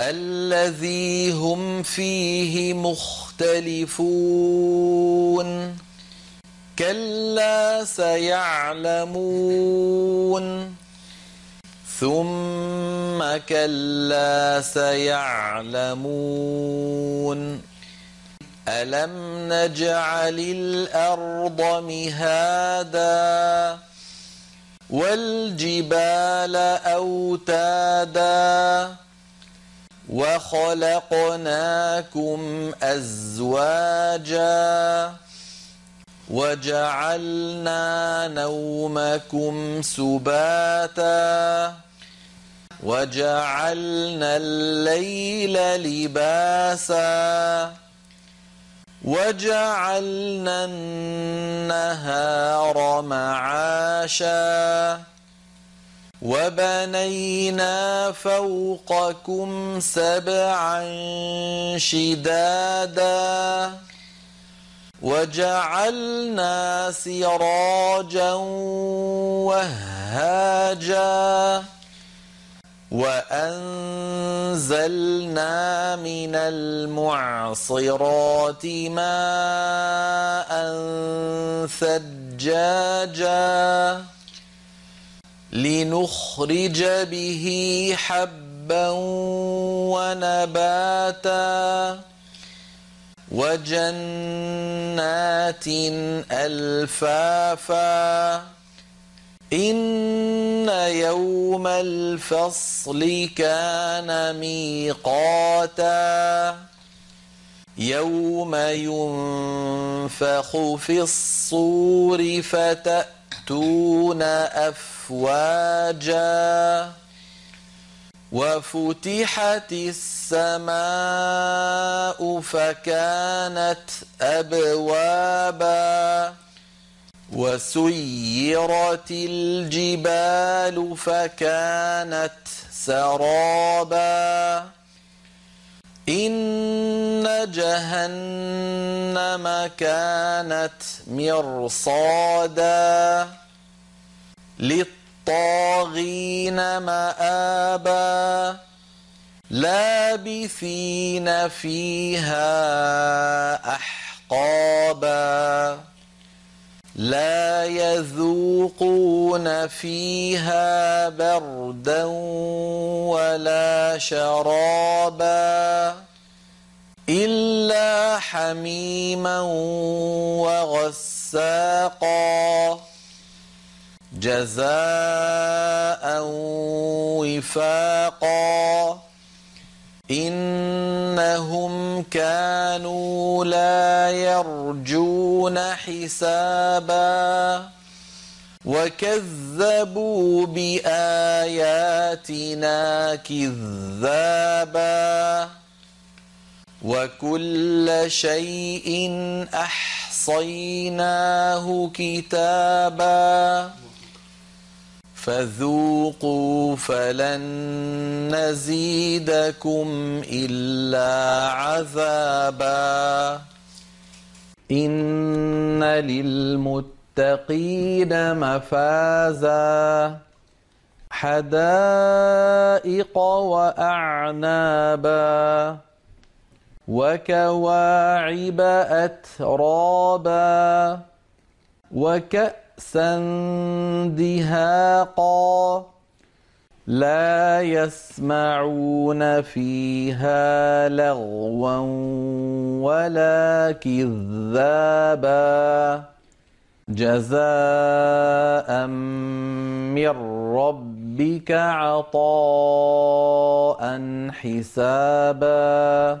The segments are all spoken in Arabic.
الذي هم فيه مختلفون. كلا سيعلمون. ثم كلا سيعلمون. ألم نجعل الأرض مهادا والجبال أوتادا وخلقناكم أزواجا وجعلنا نومكم سباتا وجعلنا الليل لباسا وجعلنا النهار معاشا وبنينا فوقكم سبعا شدادا وجعلنا سراجا وهاجا وأنزلنا من المعصرات ماء ثجاجا لنخرج به حبا ونباتا وجنات ألفافا. إن يوم الفصل كان ميقاتا. يوم ينفخ في الصور فتأتون أفواجا وفتحت السماء فكانت أبوابا وسيرت الجبال فكانت سرابا إن جهنم كانت مرصادا للطاغين مآبا لابثين فيها أحقابا لا يذوقون فيها بردا ولا شرابا إلا حميما وغساقا جزاء وفاقا. إنهم كانوا لا يرجون حسابا. وكذبوا بآياتنا كذابا. وكل شيء أحصيناه كتابا. فذوقوا فلن نزيدكم إلا عذابا. إن للمتقين مفازا. حدائق وأعنابا. وكواعب أترابا. وكأ كأسا دهاقا لا يسمعون فيها لغوا ولا كذابا. جزاء من ربك عطاء حسابا.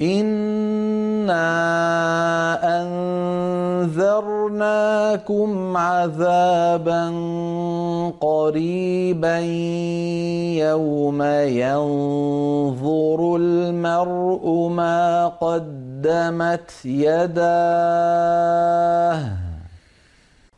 إنا أنذرناكم عذابا قريبا يوم ينظر المرء ما قدمت يداه